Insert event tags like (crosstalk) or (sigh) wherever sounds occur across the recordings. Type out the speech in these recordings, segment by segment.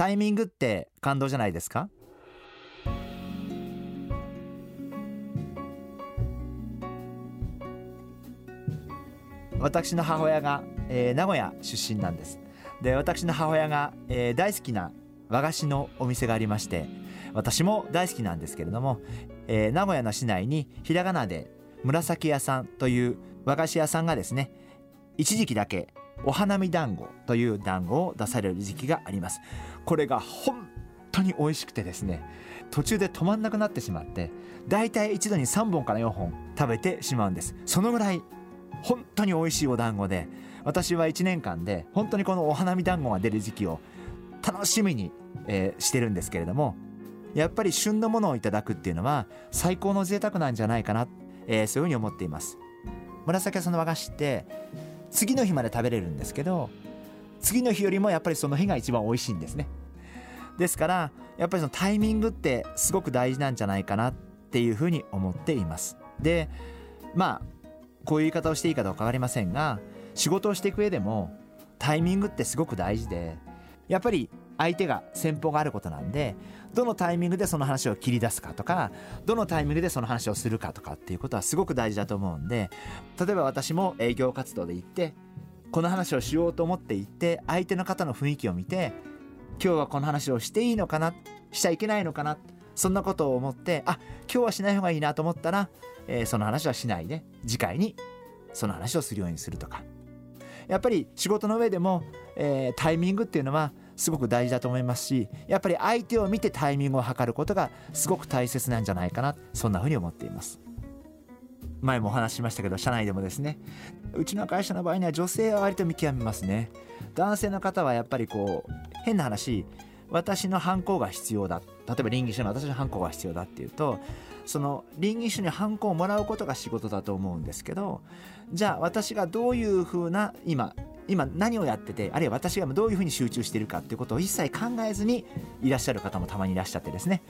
タイミングって感動じゃないですか？私の母親が、えー、名古屋出身なんです。で私の母親が、えー、大好きな和菓子のお店がありまして私も大好きなんですけれども、えー、名古屋の市内にひらがなで紫屋さんという和菓子屋さんがですね一時期だけお花見団子という団子を出される時期があります。これが本当に美味しくてですね途中で止まんなくなってしまってだいたい一度に3本から4本食べてしまうんです。そのぐらい本当に美味しいお団子で私は1年間で本当にこのお花見団子が出る時期を楽しみに、えー、してるんですけれどもやっぱり旬のものをいただくっていうのは最高の贅沢なんじゃないかな、えー、そういうふうに思っています。紫屋さんの和菓子って次の日まで食べれるんですけど次の日よりもやっぱりその日が一番美味しいんですね。ですからやっぱりそのタイミングってすごく大事なんじゃないかなっていうふうに思っています。でまあこういう言い方をしていいかどうか分かりませんが仕事をしていく上でもタイミングってすごく大事でやっぱり相手が先方があることなんでどのタイミングでその話を切り出すかとかどのタイミングでその話をするかとかっていうことはすごく大事だと思うんで例えば私も営業活動で行ってこの話をしようと思って行って相手の方の雰囲気を見て今日はこの話をしていいのかなしちゃいけないのかなそんなことを思ってあ今日はしない方がいいなと思ったら、えー、その話はしないで次回にその話をするようにするとか。やっぱり仕事の上でも、えー、タイミングっていうのはすごく大事だと思いますしやっぱり相手を見てタイミングを測ることがすごく大切なんじゃないかなそんなふうに思っています。前もお話ししましたけど社内でもですねうちの会社の場合には女性は割と見極めますね。男性の方はやっぱりこう変な話私のハンコが必要だ例えば臨議書の私のハンコが必要だっていうとその臨議書にハンコをもらうことが仕事だと思うんですけどじゃあ私がどういうふうな今今何をやっててあるいは私がどういうふうに集中しているかっていうことを一切考えずにいらっしゃる方もたまにいらっしゃってですね、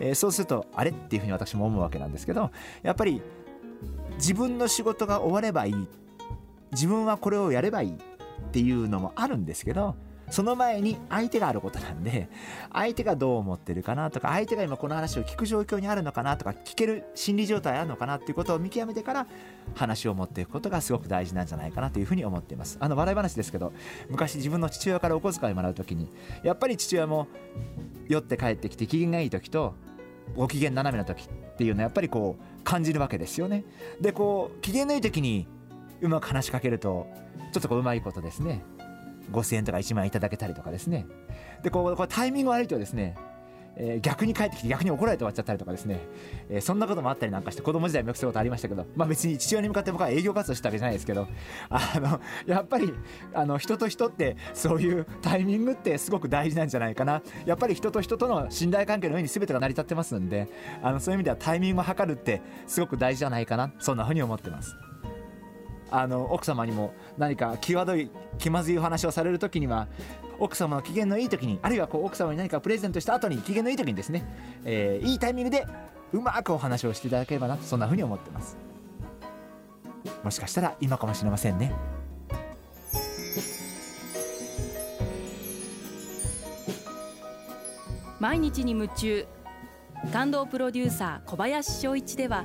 えー、そうするとあれっていうふうに私も思うわけなんですけどやっぱり自分の仕事が終わればいい。自分はこれをやればいいっていうのもあるんですけどその前に相手があることなんで相手がどう思ってるかなとか相手が今この話を聞く状況にあるのかなとか聞ける心理状態あるのかなっていうことを見極めてから話を持っていくことがすごく大事なんじゃないかなというふうに思っています。あの笑い話ですけど昔自分の父親からお小遣いもらう時にやっぱり父親も酔って帰ってきて機嫌がいい時とご機嫌斜めな時っていうのはやっぱりこう感じるわけですよね。でこう機嫌のいい時にうまく話しかけるとちょっとこううまいことですね。5000円とか1万円いただけたりとかですね。でこうこれタイミング悪いとですねえー、逆に帰ってきて逆に怒られて終わっちゃったりとかですね、えー、そんなこともあったりなんかして子供時代もよくそういうことありましたけど、まあ、別に父親に向かって僕は営業活動したわけじゃないですけどあの (laughs) やっぱりあの人と人ってそういうタイミングってすごく大事なんじゃないかな。やっぱり人と人との信頼関係の上に全てが成り立ってますんであのそういう意味ではタイミングを測るってすごく大事じゃないかな。そんなふうに思ってます。あの奥様にも何か際どい気まずいお話をされる時には奥様の機嫌のいい時にあるいはこう奥様に何かプレゼントした後に機嫌のいい時にですね、えー、いいタイミングでうまくお話をしていただければなそんなふうに思ってます。もしかしたら今かもしれませんね。毎日に夢中。感動プロデューサー小林翔一では